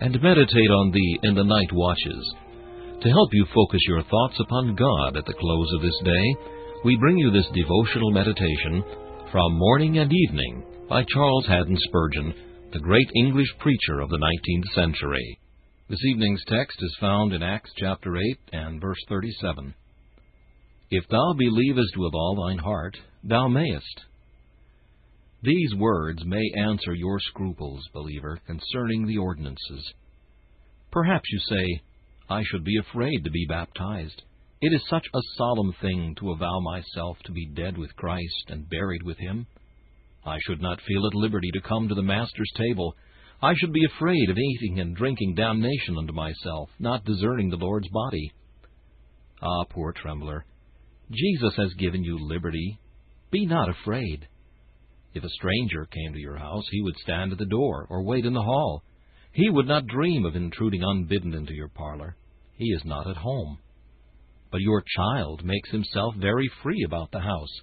and meditate on thee in the night watches. To help you focus your thoughts upon God at the close of this day, we bring you this devotional meditation from Morning and Evening by Charles Haddon Spurgeon, the great English preacher of the 19th century. This evening's text is found in Acts chapter 8 and verse 37. If thou believest with all thine heart, thou mayest. These words may answer your scruples, believer, concerning the ordinances. Perhaps you say, I should be afraid to be baptized. It is such a solemn thing to avow myself to be dead with Christ and buried with him. I should not feel at liberty to come to the Master's table. I should be afraid of eating and drinking damnation unto myself, not discerning the Lord's body. Ah, poor trembler, Jesus has given you liberty. Be not afraid. If a stranger came to your house, he would stand at the door or wait in the hall. He would not dream of intruding unbidden into your parlor. He is not at home. But your child makes himself very free about the house,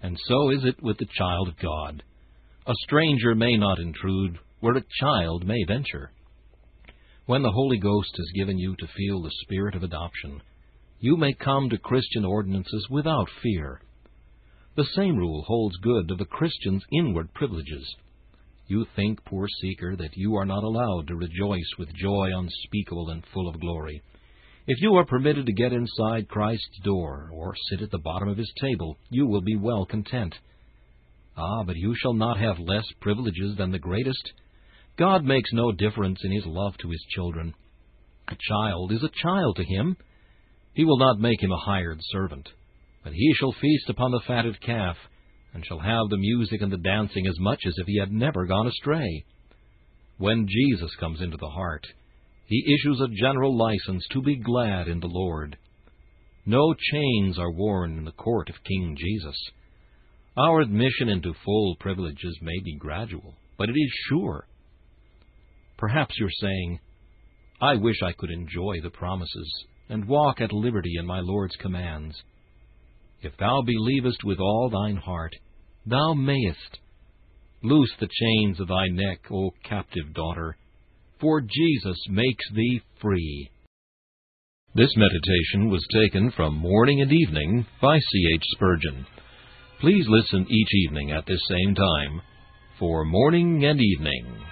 and so is it with the child of God. A stranger may not intrude where a child may venture. When the Holy Ghost has given you to feel the spirit of adoption, you may come to Christian ordinances without fear. The same rule holds good of the Christian's inward privileges. You think, poor seeker, that you are not allowed to rejoice with joy unspeakable and full of glory. If you are permitted to get inside Christ's door, or sit at the bottom of his table, you will be well content. Ah, but you shall not have less privileges than the greatest. God makes no difference in his love to his children. A child is a child to him. He will not make him a hired servant. But he shall feast upon the fatted calf, and shall have the music and the dancing as much as if he had never gone astray. When Jesus comes into the heart, he issues a general license to be glad in the Lord. No chains are worn in the court of King Jesus. Our admission into full privileges may be gradual, but it is sure. Perhaps you're saying, I wish I could enjoy the promises and walk at liberty in my Lord's commands. If thou believest with all thine heart, thou mayest. Loose the chains of thy neck, O captive daughter, for Jesus makes thee free. This meditation was taken from Morning and Evening by C. H. Spurgeon. Please listen each evening at this same time for Morning and Evening.